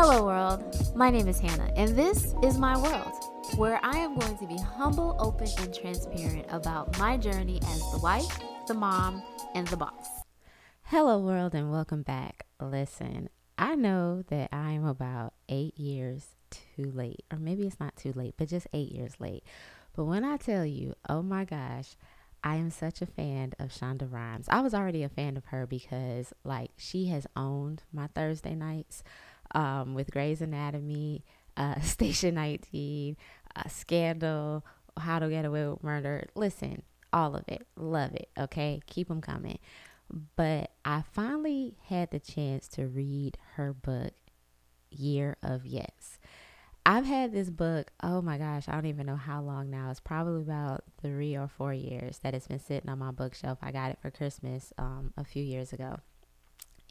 Hello, world. My name is Hannah, and this is my world, where I am going to be humble, open, and transparent about my journey as the wife, the mom, and the boss. Hello, world, and welcome back. Listen, I know that I am about eight years too late, or maybe it's not too late, but just eight years late. But when I tell you, oh my gosh, I am such a fan of Shonda Rhimes. I was already a fan of her because, like, she has owned my Thursday nights um, with Grey's Anatomy, uh, Station 19, uh, Scandal, How to Get Away with Murder. Listen, all of it. Love it. Okay. Keep them coming. But I finally had the chance to read her book, Year of Yes. I've had this book, oh my gosh, I don't even know how long now. It's probably about three or four years that it's been sitting on my bookshelf. I got it for Christmas um, a few years ago.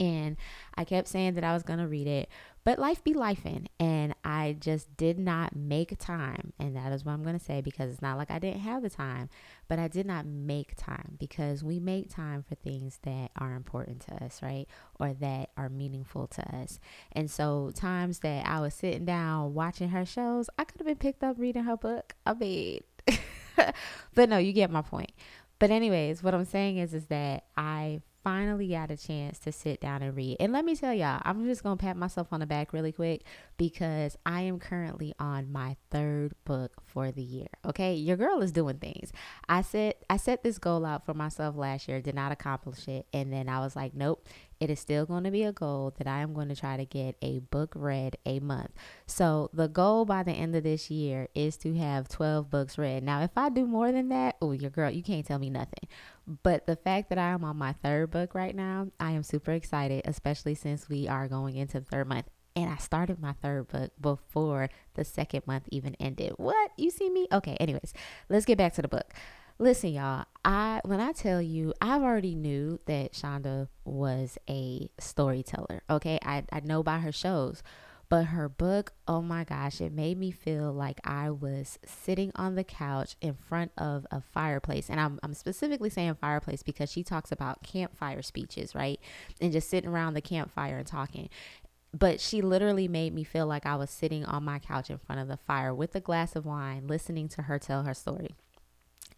And I kept saying that I was going to read it, but life be lifing. And I just did not make time. And that is what I'm going to say because it's not like I didn't have the time, but I did not make time because we make time for things that are important to us, right? Or that are meaningful to us. And so, times that I was sitting down watching her shows, I could have been picked up reading her book. I mean, but no, you get my point. But anyways, what I'm saying is is that I finally got a chance to sit down and read. And let me tell y'all, I'm just going to pat myself on the back really quick because I am currently on my third book for the year. Okay? Your girl is doing things. I set I set this goal out for myself last year, did not accomplish it, and then I was like, nope, it is still going to be a goal that I am going to try to get a book read a month. So the goal by the end of this year is to have 12 books read. Now, if I do more than that, oh, your girl, you can't tell me nothing. But the fact that I am on my third book right now, I am super excited, especially since we are going into the third month. And I started my third book before the second month even ended. What? You see me? Okay, anyways, let's get back to the book. Listen, y'all, I when I tell you, I've already knew that Shonda was a storyteller. Okay. I, I know by her shows. But her book, oh my gosh, it made me feel like I was sitting on the couch in front of a fireplace. And I'm, I'm specifically saying fireplace because she talks about campfire speeches, right? And just sitting around the campfire and talking but she literally made me feel like I was sitting on my couch in front of the fire with a glass of wine, listening to her tell her story.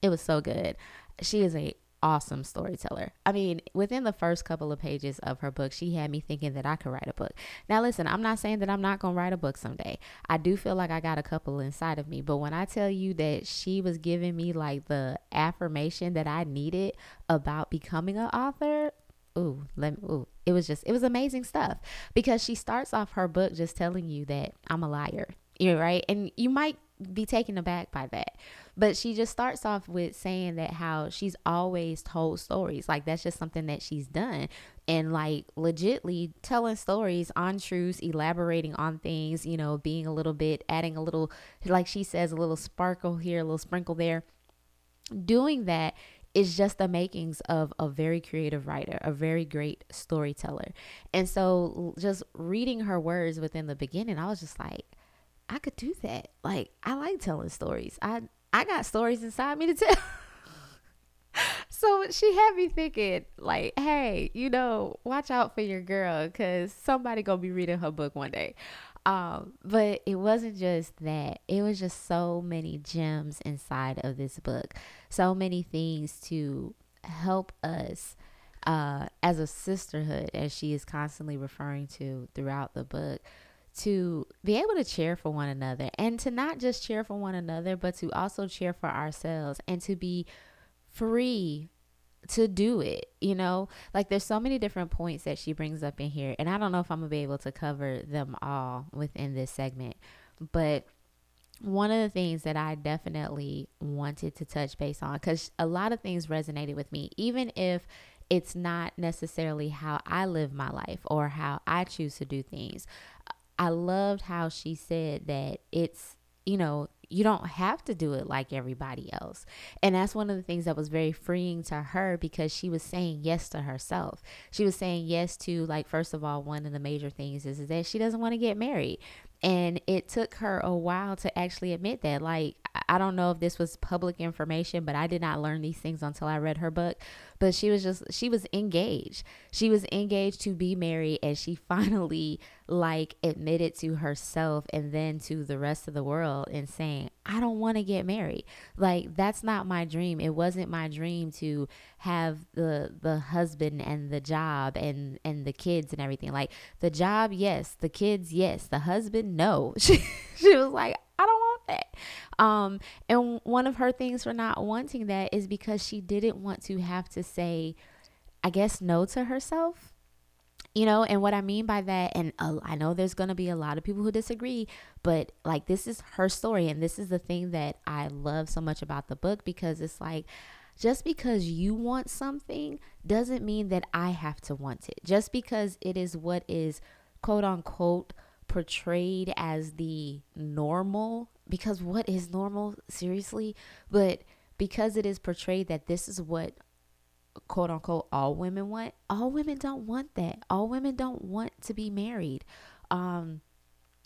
It was so good. She is a awesome storyteller. I mean, within the first couple of pages of her book, she had me thinking that I could write a book. Now, listen, I'm not saying that I'm not going to write a book someday. I do feel like I got a couple inside of me, but when I tell you that she was giving me like the affirmation that I needed about becoming an author, ooh, let me, ooh, it was just, it was amazing stuff because she starts off her book just telling you that I'm a liar. You're right. And you might be taken aback by that. But she just starts off with saying that how she's always told stories. Like that's just something that she's done. And like legitly telling stories on truths, elaborating on things, you know, being a little bit, adding a little, like she says, a little sparkle here, a little sprinkle there. Doing that is just the makings of a very creative writer, a very great storyteller. And so just reading her words within the beginning, I was just like, I could do that. Like I like telling stories. I I got stories inside me to tell. so she had me thinking like, hey, you know, watch out for your girl cuz somebody to be reading her book one day. Um, but it wasn't just that. It was just so many gems inside of this book. So many things to help us uh, as a sisterhood, as she is constantly referring to throughout the book, to be able to cheer for one another and to not just cheer for one another, but to also cheer for ourselves and to be free to do it you know? Like there's so many different points that she brings up in here and i don't know if i'm gonna be able to cover them all within this segment but one of the things that i definitely wanted to touch base on because a lot of things resonated with me even if it's not necessarily how i live my life or how i choose to do things I loved how she said that it's, you know, you don't have to do it like everybody else. And that's one of the things that was very freeing to her because she was saying yes to herself. She was saying yes to, like, first of all, one of the major things is, is that she doesn't want to get married. And it took her a while to actually admit that. Like, I don't know if this was public information, but I did not learn these things until I read her book. But she was just, she was engaged. She was engaged to be married, and she finally like admitted to herself and then to the rest of the world and saying, I don't want to get married. Like that's not my dream. It wasn't my dream to have the the husband and the job and and the kids and everything. Like the job, yes, the kids, yes, the husband, no. She she was like, that. Um and one of her things for not wanting that is because she didn't want to have to say I guess no to herself you know and what i mean by that and uh, i know there's going to be a lot of people who disagree but like this is her story and this is the thing that i love so much about the book because it's like just because you want something doesn't mean that i have to want it just because it is what is quote unquote portrayed as the normal because what is normal seriously but because it is portrayed that this is what quote unquote all women want all women don't want that. All women don't want to be married. Um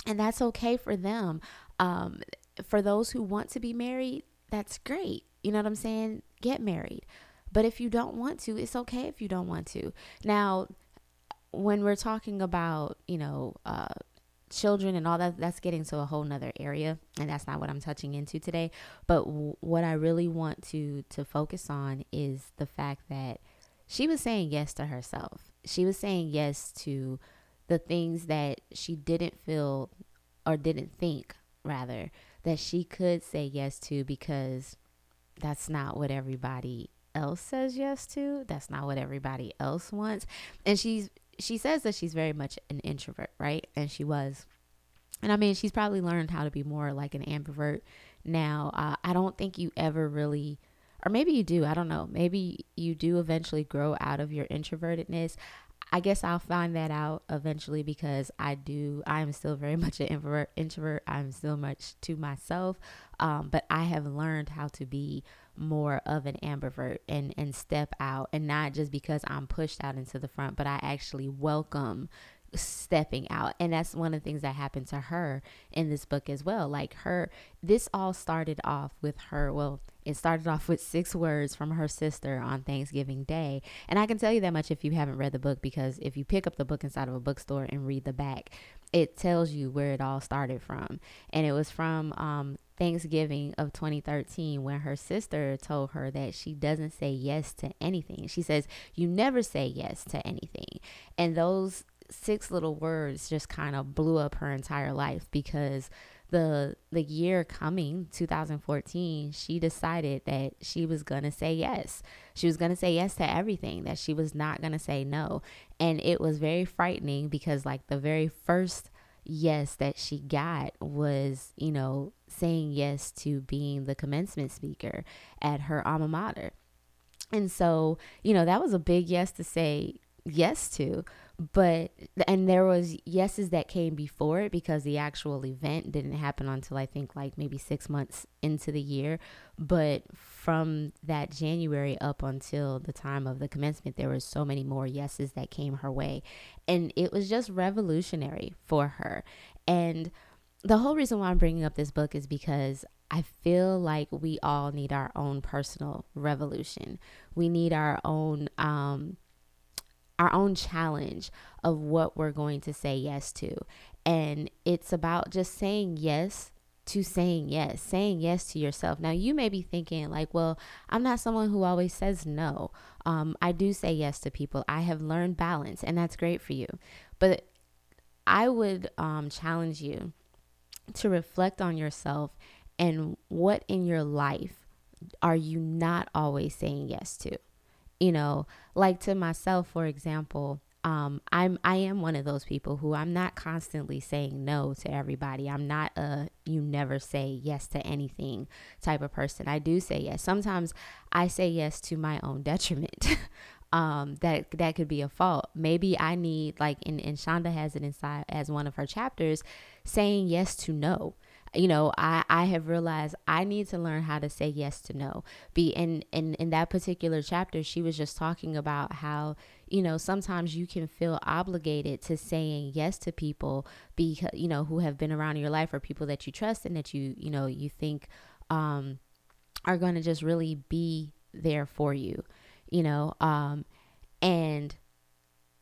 and that's okay for them. Um for those who want to be married that's great. You know what i'm saying? Get married. But if you don't want to it's okay if you don't want to. Now when we're talking about you know uh children and all that that's getting to a whole nother area and that's not what i'm touching into today. But w- what i really want to to focus on is the fact that she was saying yes to herself. She was saying yes to the things that she didn't feel or didn't think rather that she could say yes to because that's not what everybody else says yes to. That's not what everybody else wants. And she's she says that she's very much an introvert, right? And she was. And I mean, she's probably learned how to be more like an ambivert now. Uh, I don't think you ever really, or maybe you do, I don't know. Maybe you do eventually grow out of your introvertedness. I guess I'll find that out eventually because I do. I am still very much an introvert. Introvert. I'm still much to myself, um, but I have learned how to be more of an ambivert and and step out and not just because I'm pushed out into the front but I actually welcome stepping out and that's one of the things that happened to her in this book as well like her this all started off with her well it started off with six words from her sister on Thanksgiving Day. And I can tell you that much if you haven't read the book, because if you pick up the book inside of a bookstore and read the back, it tells you where it all started from. And it was from um, Thanksgiving of 2013 when her sister told her that she doesn't say yes to anything. She says, You never say yes to anything. And those six little words just kind of blew up her entire life because the the year coming 2014 she decided that she was going to say yes. She was going to say yes to everything that she was not going to say no. And it was very frightening because like the very first yes that she got was you know saying yes to being the commencement speaker at her alma mater. And so you know that was a big yes to say yes to but and there was yeses that came before it because the actual event didn't happen until i think like maybe six months into the year. But from that january up until the time of the commencement there were so many more yeses that came her way. And it was just revolutionary for her. And the whole reason why i'm bringing up this book is because I feel like we all need our own personal revolution. We need our own um, our own challenge of what we're going to say yes to. And it's about just saying yes to saying yes, saying yes to yourself. Now, you may be thinking, like, well, I'm not someone who always says no. Um, I do say yes to people. I have learned balance, and that's great for you. But I would um, challenge you to reflect on yourself and what in your life are you not always saying yes to? You know like to myself for example um, I'm I am one of those people who I'm not constantly saying no to everybody. I'm not a you never say yes to anything type of person. I do say yes. Sometimes I say yes to my own detriment. um, that that could be a fault. Maybe I need like and, and Shonda has it inside as one of her chapters, saying yes to no you know i i have realized i need to learn how to say yes to no. Be in in in that particular chapter she was just talking about how you know sometimes you can feel obligated to saying yes to people because you know who have been around in your life or people that you trust and that you you know you think um, are going to just really be there for you, you know, um, and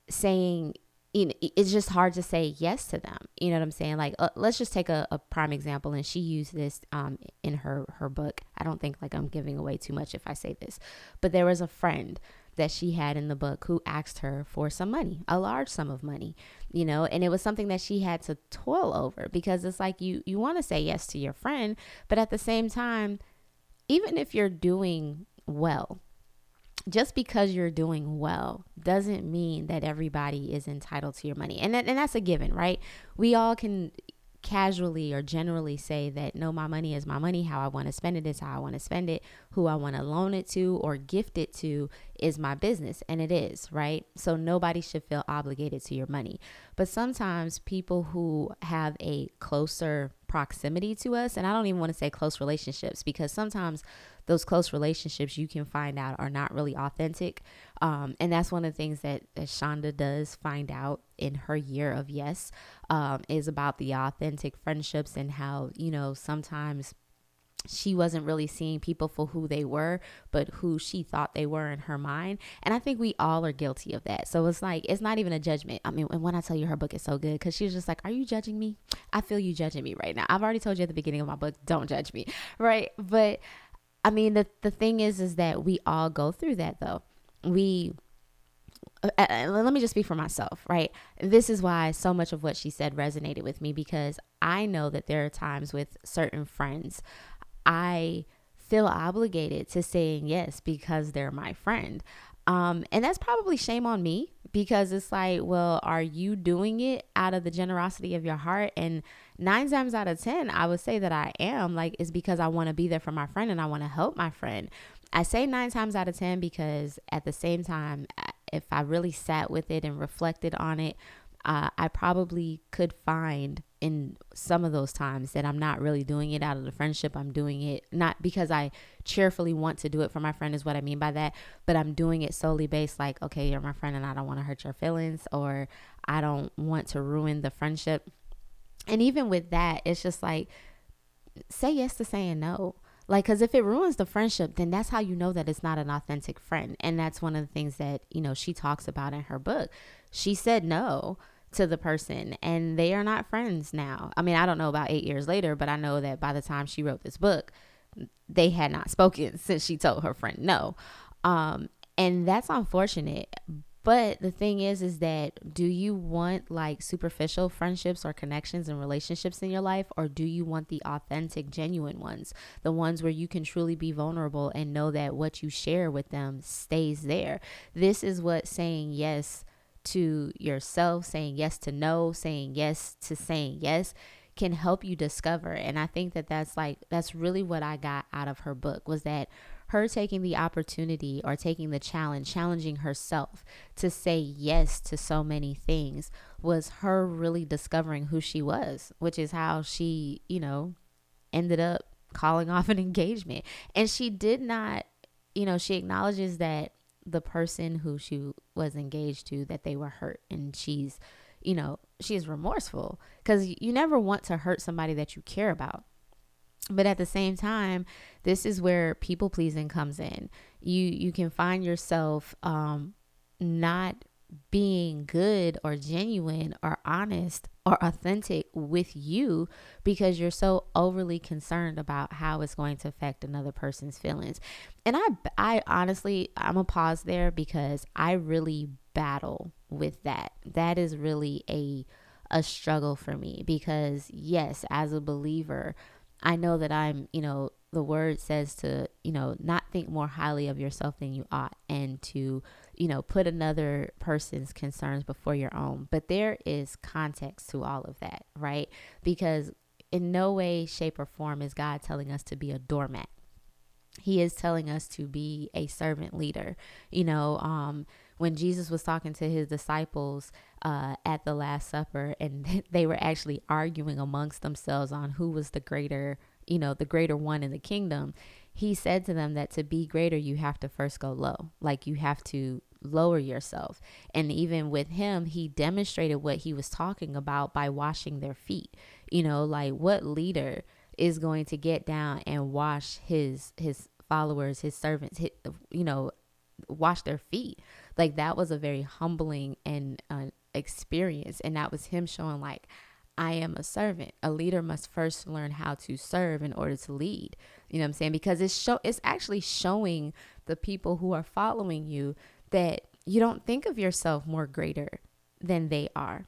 saying, you know, it's just hard to say yes to them. You know what I'm saying? Like, uh, let's just take a, a, prime example, and she used this um, in her her book. I don't think like I'm giving away too much if I say this, but there was a friend that she had in the book who asked her for some money, a large sum of money, you know, and it was something that she had to toil over because it's like you you want to say yes to your friend, but at the same time, even if you're doing well, just because you're doing well doesn't mean that everybody is entitled to your money. And that, and that's a given, right? We all can casually or generally say that no, my money is my money. How I want to spend it is how I want to spend it. Who I want to loan it to or gift it to is my business. And it is, right? So nobody should feel obligated to your money. But sometimes people who have a closer proximity to us, and I don't even want to say close relationships because sometimes those close relationships you can find out are not really authentic. Um, and that's one of the things that, that Shonda does find out in her year of yes um, is about the authentic friendships and how, you know, sometimes she wasn't really seeing people for who they were, but who she thought they were in her mind. And I think we all are guilty of that. So it's like, it's not even a judgment. I mean, and when I tell you her book is so good, because she's just like, Are you judging me? I feel you judging me right now. I've already told you at the beginning of my book, don't judge me. Right. But I mean, the, the thing is, is that we all go through that though. We, uh, uh, let me just speak for myself, right? This is why so much of what she said resonated with me because I know that there are times with certain friends, I feel obligated to saying yes because they're my friend. Um, and that's probably shame on me because it's like, well, are you doing it out of the generosity of your heart? And nine times out of 10, I would say that I am. Like, it's because I want to be there for my friend and I want to help my friend. I say nine times out of 10 because at the same time, if I really sat with it and reflected on it, uh, I probably could find in some of those times that I'm not really doing it out of the friendship. I'm doing it not because I cheerfully want to do it for my friend, is what I mean by that, but I'm doing it solely based like, okay, you're my friend and I don't want to hurt your feelings or I don't want to ruin the friendship. And even with that, it's just like, say yes to saying no. Like, because if it ruins the friendship, then that's how you know that it's not an authentic friend. And that's one of the things that, you know, she talks about in her book. She said no to the person and they are not friends now. I mean, I don't know about eight years later, but I know that by the time she wrote this book, they had not spoken since she told her friend no. Um, and that's unfortunate. But the thing is, is that do you want like superficial friendships or connections and relationships in your life, or do you want the authentic, genuine ones? The ones where you can truly be vulnerable and know that what you share with them stays there. This is what saying yes to yourself, saying yes to no, saying yes to saying yes can help you discover. And I think that that's like, that's really what I got out of her book was that her taking the opportunity or taking the challenge, challenging herself to say yes to so many things was her really discovering who she was, which is how she, you know, ended up calling off an engagement. And she did not, you know, she acknowledges that the person who she was engaged to that they were hurt and she's you know she's remorseful because you never want to hurt somebody that you care about but at the same time this is where people pleasing comes in you you can find yourself um not being good or genuine or honest or authentic with you because you're so overly concerned about how it's going to affect another person's feelings. And I I honestly I'm a pause there because I really battle with that. That is really a a struggle for me because yes, as a believer, I know that I'm, you know, the word says to, you know, not think more highly of yourself than you ought and to, you know, put another person's concerns before your own. But there is context to all of that, right? Because in no way, shape, or form is God telling us to be a doormat. He is telling us to be a servant leader. You know, um, when Jesus was talking to his disciples uh, at the Last Supper, and they were actually arguing amongst themselves on who was the greater you know, the greater one in the kingdom, he said to them that to be greater, you have to first go low. Like you have to lower yourself. And even with him, he demonstrated what he was talking about by washing their feet. You know, like what leader is going to get down and wash his his followers, his servants, his, you know, wash their feet. Like that was a very humbling and uh, experience, and that was him showing like. I am a servant. A leader must first learn how to serve in order to lead. You know what I'm saying? Because it's show it's actually showing the people who are following you that you don't think of yourself more greater than they are.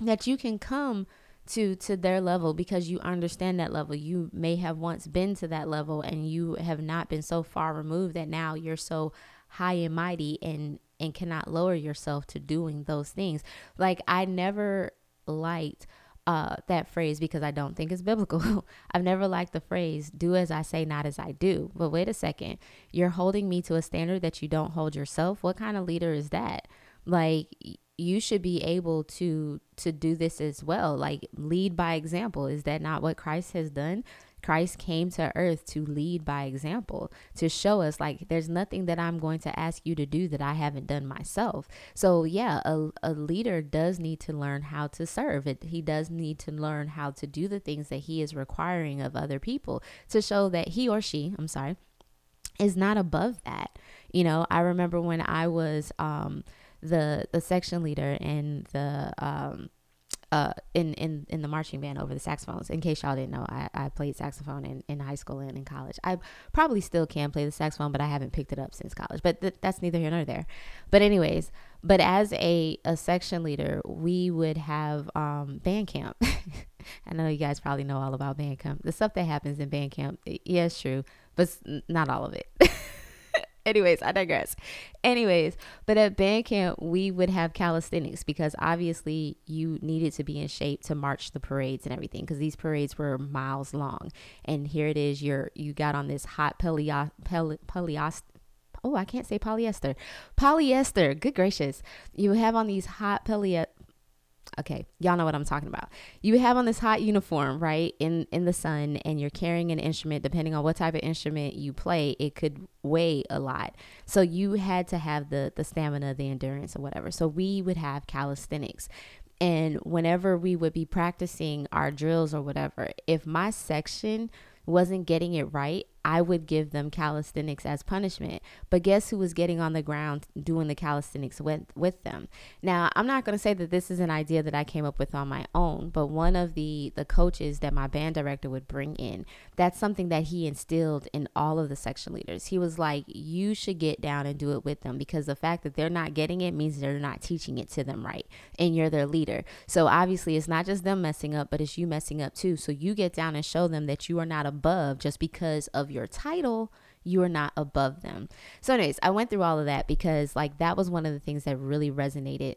That you can come to to their level because you understand that level you may have once been to that level and you have not been so far removed that now you're so high and mighty and and cannot lower yourself to doing those things like i never liked uh, that phrase because I don't think it's biblical. I've never liked the phrase, do as I say, not as I do. But wait a second, you're holding me to a standard that you don't hold yourself. What kind of leader is that? Like, you should be able to to do this as well like lead by example is that not what christ has done christ came to earth to lead by example to show us like there's nothing that i'm going to ask you to do that i haven't done myself. So yeah a, a leader does need to learn how to serve. It he does need to learn how to do the things that he is requiring of other people to show that he or she i'm sorry is not above that. You know i remember when i was um the the section leader and the um uh in in in the marching band over the saxophones. In case y'all didn't know i, I played saxophone in, in high school and in college. I probably still can play the saxophone but i haven't picked it up since college. But th- that's neither here nor there. But anyways but as a a section leader we would have um band camp. I know you guys probably know all about band camp. The stuff that happens in band camp yeah true but not all of it Anyways, I digress. Anyways, but at band camp, we would have calisthenics because obviously you needed to be in shape to march the parades and everything because these parades were miles long. And here it is, you're you got on this hot polyester. Oh, I can't say polyester. Polyester. Good gracious. You have on these hot poly okay y'all know what i'm talking about. You have on this hot uniform right in in the sun and you're carrying an instrument. Depending on what type of instrument you play it could weigh a lot. So you had to have the the stamina the endurance or whatever. So we would have calisthenics. And whenever we would be practicing our drills or whatever if my section wasn't getting it right I would give them calisthenics as punishment. But guess who was getting on the ground doing the calisthenics with, with them? Now, I'm not going to say that this is an idea that I came up with on my own, but one of the the coaches that my band director would bring in, that's something that he instilled in all of the section leaders. He was like, "You should get down and do it with them because the fact that they're not getting it means they're not teaching it to them right, and you're their leader. So obviously, it's not just them messing up, but it's you messing up too. So you get down and show them that you are not above just because of your title, you are not above them. So, anyways, I went through all of that because, like, that was one of the things that really resonated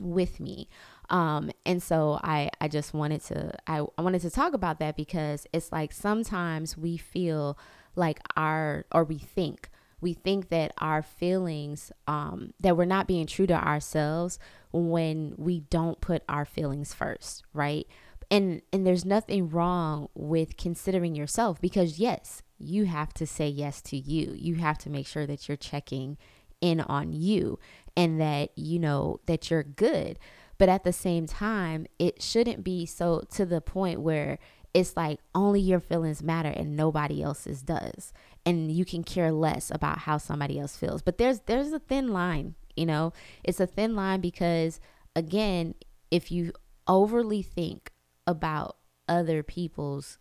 with me. Um, and so I, I just wanted to, I, I wanted to talk about that because it's like sometimes we feel like our, or we think, we think that our feelings, um, that we're not being true to ourselves when we don't put our feelings first, right? And and there's nothing wrong with considering yourself because yes you have to say yes to you. You have to make sure that you're checking in on you and that you know that you're good. But at the same time it shouldn't be so to the point where it's like only your feelings matter and nobody else's does. And you can care less about how somebody else feels. But there's there's a thin line you know? It's a thin line because again if you overly think about other people's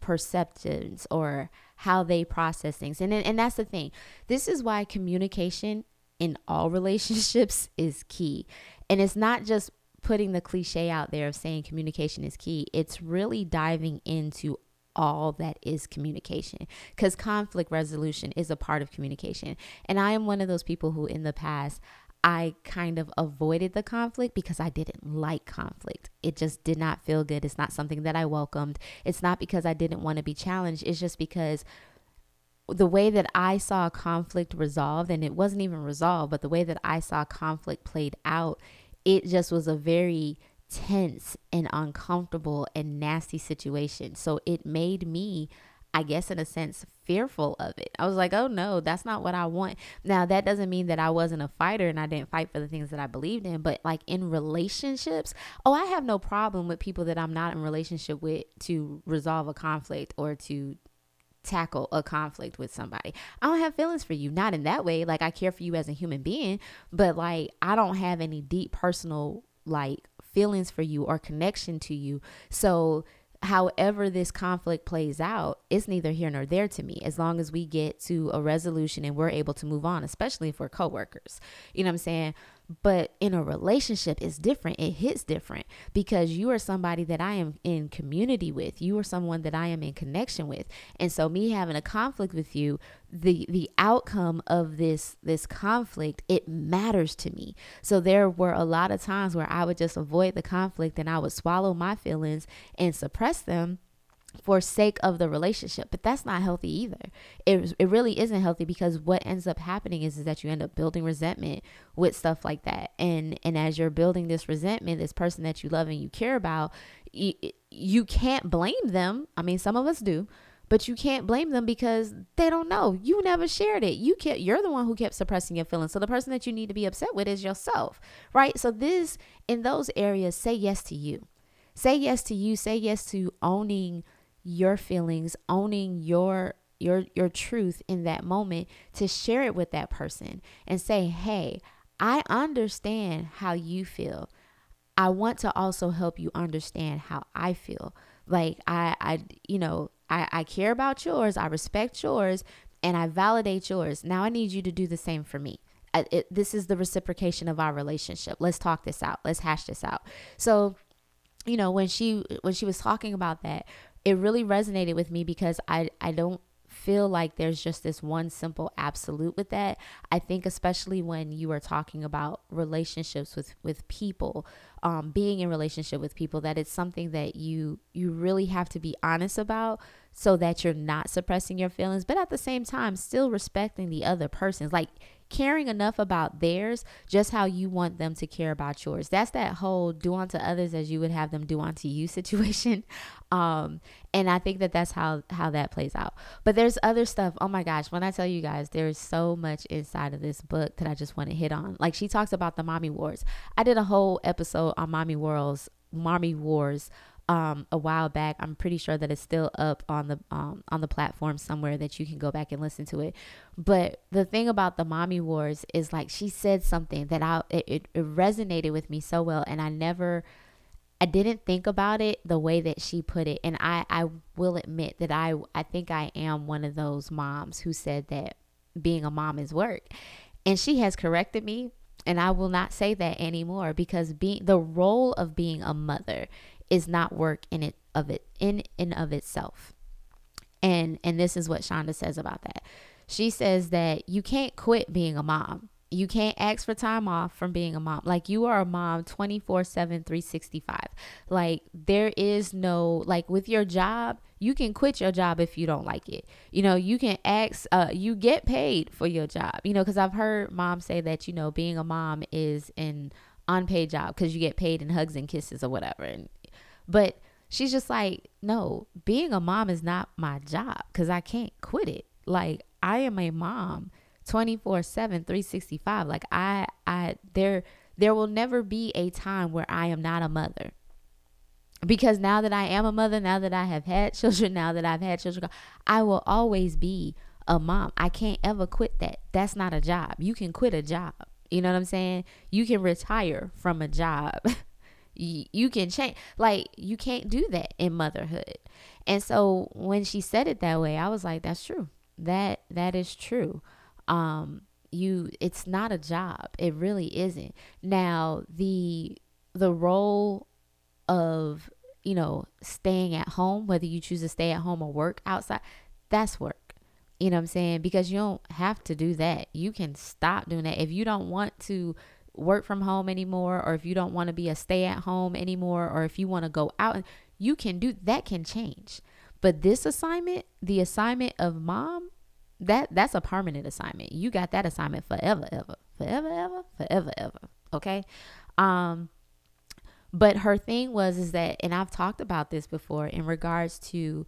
perceptions or how they process things. And and that's the thing. This is why communication in all relationships is key. And it's not just putting the cliche out there of saying communication is key. It's really diving into all that is communication because conflict resolution is a part of communication. And I am one of those people who in the past I kind of avoided the conflict because I didn't like conflict. It just did not feel good. It's not something that I welcomed. It's not because I didn't want to be challenged. It's just because the way that I saw conflict resolved, and it wasn't even resolved, but the way that I saw conflict played out, it just was a very tense and uncomfortable and nasty situation. So it made me I guess in a sense, fearful of it. I was like, oh no, that's not what I want. Now, that doesn't mean that I wasn't a fighter and I didn't fight for the things that I believed in, but like in relationships, oh, I have no problem with people that I'm not in relationship with to resolve a conflict or to tackle a conflict with somebody. I don't have feelings for you, not in that way. Like I care for you as a human being, but like I don't have any deep personal like feelings for you or connection to you. So however this conflict plays out, it's neither here nor there to me as long as we get to a resolution and we're able to move on, especially if we're coworkers. You know what I'm saying? But in a relationship, it's different. It hits different because you are somebody that I am in community with. You are someone that I am in connection with. And so me having a conflict with you, the the outcome of this this conflict, it matters to me. So there were a lot of times where I would just avoid the conflict and I would swallow my feelings and suppress them for sake of the relationship but that's not healthy either it, it really isn't healthy because what ends up happening is, is that you end up building resentment with stuff like that and and as you're building this resentment this person that you love and you care about you, you can't blame them i mean some of us do but you can't blame them because they don't know. You never shared it. You kept you're the one who kept suppressing your feelings. So the person that you need to be upset with is yourself, right? So this in those areas say yes to you. Say yes to you. Say yes to owning your feelings, owning your your your truth in that moment to share it with that person and say, "Hey, I understand how you feel. I want to also help you understand how I feel. Like I I you know, I I care about yours, I respect yours, and I validate yours. Now I need you to do the same for me." Uh, it, this is the reciprocation of our relationship. Let's talk this out. Let's hash this out. So, you know, when she when she was talking about that, it really resonated with me because I, I don't feel like there's just this one simple absolute with that. I think especially when you are talking about relationships with with people, um, being in relationship with people, that it's something that you you really have to be honest about so that you're not suppressing your feelings, but at the same time still respecting the other person's. Like caring enough about theirs just how you want them to care about yours. That's that whole do unto others as you would have them do unto you situation. Um and i think that that's how how that plays out. But there's other stuff. Oh my gosh when i tell you guys there's so much inside of this book that i just want to hit on. Like she talks about the mommy wars. I did a whole episode on mommy wars mommy wars um, a while back. I'm pretty sure that it's still up on the um, on the platform somewhere that you can go back and listen to it. But the thing about the mommy wars is like she said something that I it, it, resonated with me so well, and I never. I didn't think about it the way that she put it. And I, I will admit that I, I think I am one of those moms who said that being a mom is work. And she has corrected me and I will not say that anymore because being the role of being a mother is not work in it of it in and of itself. And and this is what Shonda says about that. She says that you can't quit being a mom. You can't ask for time off from being a mom. Like you are a mom 24 7, 365. Like there is no, like with your job, you can quit your job if you don't like it. You know, you can ask, uh, you get paid for your job, you know, because I've heard moms say that, you know, being a mom is an unpaid job because you get paid in hugs and kisses or whatever. And but she's just like, no, being a mom is not my job because I can't quit it. Like I am a mom 24 7, 365. Like I, I, there, there will never be a time where I am not a mother. Because now that I am a mother, now that I have had children, now that I've had children, I will always be a mom. I can't ever quit that. That's not a job. You can quit a job. You know what I'm saying? You can retire from a job. you, can change like you can't do that in motherhood. And so when she said it that way i was like that's true. That that is true. Um you it's not a job. It really isn't. Now the the role of you know staying at home whether you choose to stay at home or work outside that's work. You know what i'm saying? Because you don't have to do that. You can stop doing that. If you don't want to work from home anymore or if you don't want to be a stay at home anymore or if you want to go out you can do that can change. But this assignment the assignment of mom that that's a permanent assignment. You got that assignment forever ever forever ever forever ever okay? Um but her thing was is that and I've talked about this before in regards to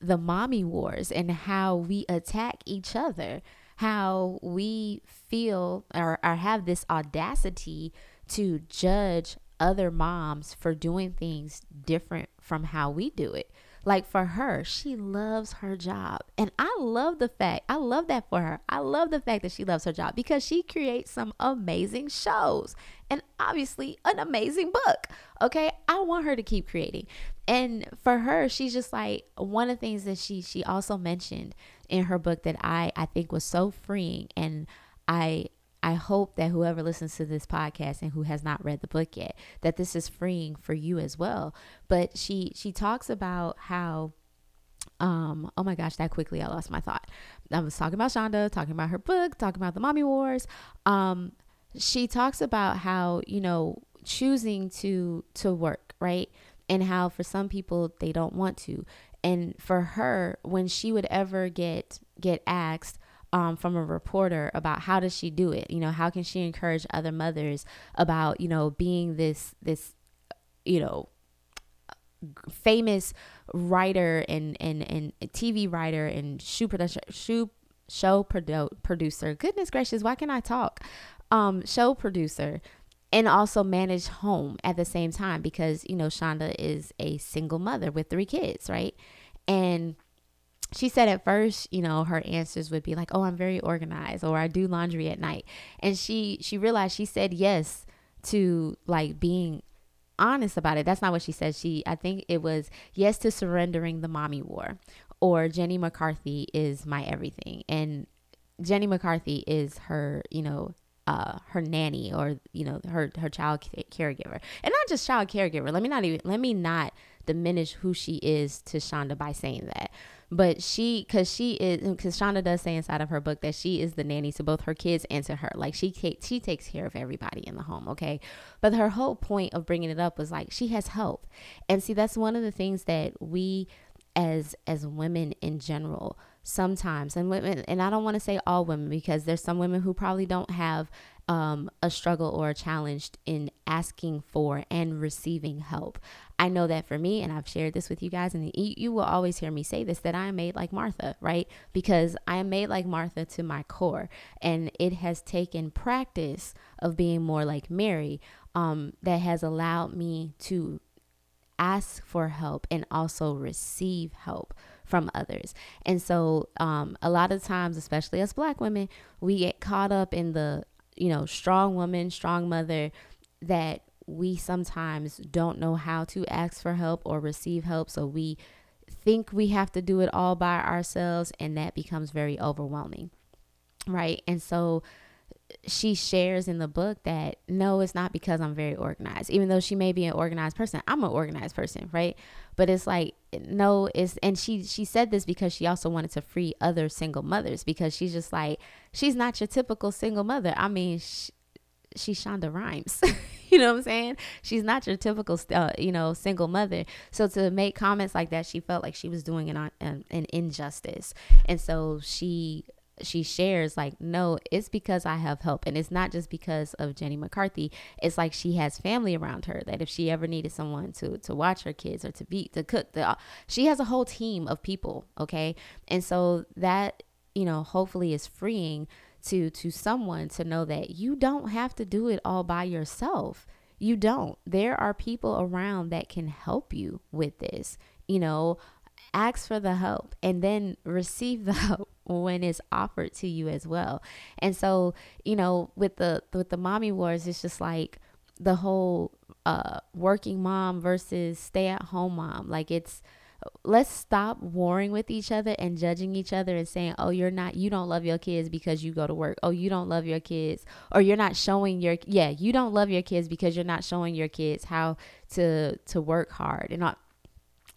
the mommy wars and how we attack each other, how we feel or, or have this audacity to judge other moms for doing things different from how we do it. Like for her, she loves her job. And I love the fact, I love that for her. I love the fact that she loves her job because she creates some amazing shows and obviously an amazing book. Okay. I want her to keep creating. And for her, she's just like one of the things that she she also mentioned in her book that I I think was so freeing and I I hope that whoever listens to this podcast and who has not read the book yet, that this is freeing for you as well. But she she talks about how um oh my gosh that quickly i lost my thought. I was talking about shonda talking about her book talking about the mommy wars. Um she talks about how you know choosing to to work right? And how for some people they don't want to. And for her when she would ever get get asked um, from a reporter about how does she do it? You know how can she encourage other mothers about you know being this this you know famous writer and and and TV writer and shoe producer shoe show produ- producer? Goodness gracious why can I talk? Um show producer and also manage home at the same time because you know Shonda is a single mother with three kids right? And she said at first, you know, her answers would be like, "Oh, I'm very organized," or "I do laundry at night." And she she realized she said yes to like being honest about it. That's not what she said. She I think it was yes to surrendering the mommy war or Jenny McCarthy is my everything. And Jenny McCarthy is her, you know, uh, her nanny or you know her her child caregiver, and not just child caregiver. Let me not even let me not diminish who she is to Shonda by saying that. But she, because she is, because Shonda does say inside of her book that she is the nanny to both her kids and to her. Like she takes, she takes care of everybody in the home. Okay, but her whole point of bringing it up was like she has help, and see that's one of the things that we, as as women in general, sometimes and women, and I don't want to say all women because there's some women who probably don't have um, a struggle or a challenge in asking for and receiving help. I know that for me, and I've shared this with you guys, and you, you will always hear me say this that I am made like Martha, right? Because I am made like Martha to my core, and it has taken practice of being more like Mary um, that has allowed me to ask for help and also receive help from others. And so, um, a lot of times, especially as Black women, we get caught up in the you know, strong woman, strong mother that we sometimes don't know how to ask for help or receive help. So we think we have to do it all by ourselves, and that becomes very overwhelming. Right. And so she shares in the book that no, it's not because I'm very organized. Even though she may be an organized person, I'm an organized person, right? But it's like no, it's and she she said this because she also wanted to free other single mothers because she's just like she's not your typical single mother. I mean, she, she's Shonda Rhimes. you know what I'm saying? She's not your typical, uh, you know, single mother. So to make comments like that, she felt like she was doing an, an, an injustice. And so she she shares like no it's because i have help. And it's not just because of jenny mccarthy. It's like she has family around her that if she ever needed someone to to watch her kids or to be to cook the, uh, she has a whole team of people okay? And so that you know hopefully is freeing to to someone to know that you don't have to do it all by yourself. You don't. There are people around that can help you with this you know ask for the help and then receive the help when it's offered to you as well. And so, you know, with the with the mommy wars, it's just like the whole uh working mom versus stay at home mom. Like it's let's stop warring with each other and judging each other and saying, "Oh, you're not you don't love your kids because you go to work. Oh, you don't love your kids or you're not showing your yeah, you don't love your kids because you're not showing your kids how to to work hard." And not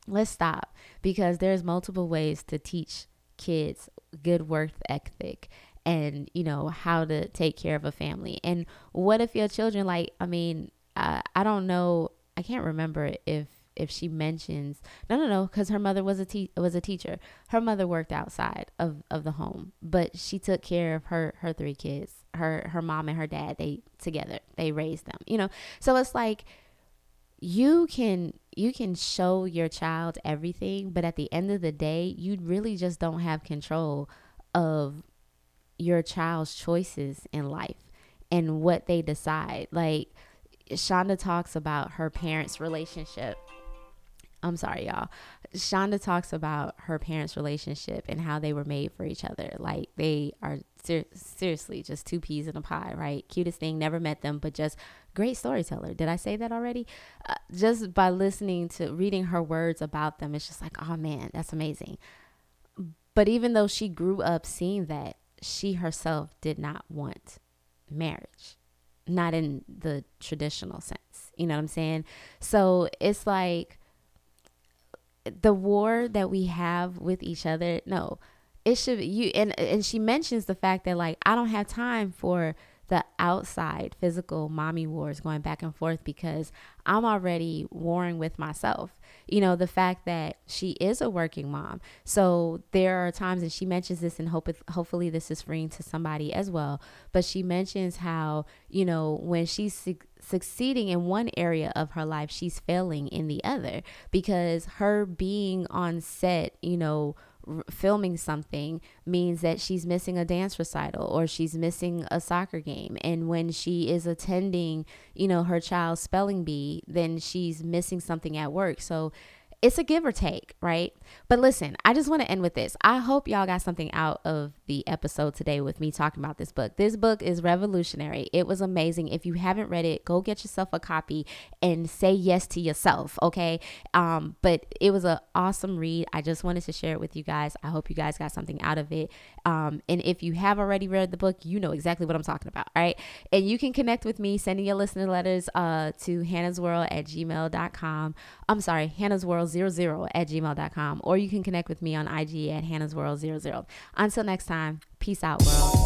let's stop because there's multiple ways to teach kids good work ethic and you know how to take care of a family. And what if your children like i mean i, I don't know i can't remember if if she mentions no no no because her mother was a te- was a teacher. Her mother worked outside of, of the home but she took care of her her three kids her her mom and her dad they together they raised them you know? So it's like you can you can show your child everything, but at the end of the day, you really just don't have control of your child's choices in life and what they decide. Like Shonda talks about her parents' relationship. I'm sorry, y'all. Shonda talks about her parents' relationship and how they were made for each other. Like they are ser- seriously just two peas in a pie, right? Cutest thing, never met them, but just great storyteller. Did I say that already? Uh, just by listening to reading her words about them, it's just like, oh man, that's amazing. But even though she grew up seeing that, she herself did not want marriage, not in the traditional sense. You know what I'm saying? So it's like the war that we have with each other. No, it should you and and she mentions the fact that like I don't have time for the outside physical mommy wars going back and forth because I'm already warring with myself. You know, the fact that she is a working mom. So there are times, and she mentions this, and hope hopefully this is freeing to somebody as well. But she mentions how, you know, when she's su- succeeding in one area of her life, she's failing in the other because her being on set, you know, filming something means that she's missing a dance recital or she's missing a soccer game. And when she is attending you know her child's spelling bee then she's missing something at work. So it's a give or take, right? But listen, I just want to end with this. I hope y'all got something out of the episode today with me talking about this book. This book is revolutionary. It was amazing. If you haven't read it, go get yourself a copy and say yes to yourself, okay? Um, but it was an awesome read. I just wanted to share it with you guys. I hope you guys got something out of it. Um, and if you have already read the book, you know exactly what I'm talking about, right? And you can connect with me, sending your listener letters uh, to hannah's world at gmail.com. I'm sorry, hannah's world hannahsworld00 at gmail.com or you can connect with me on IG at hannahsworld00. Until next time, peace out, world.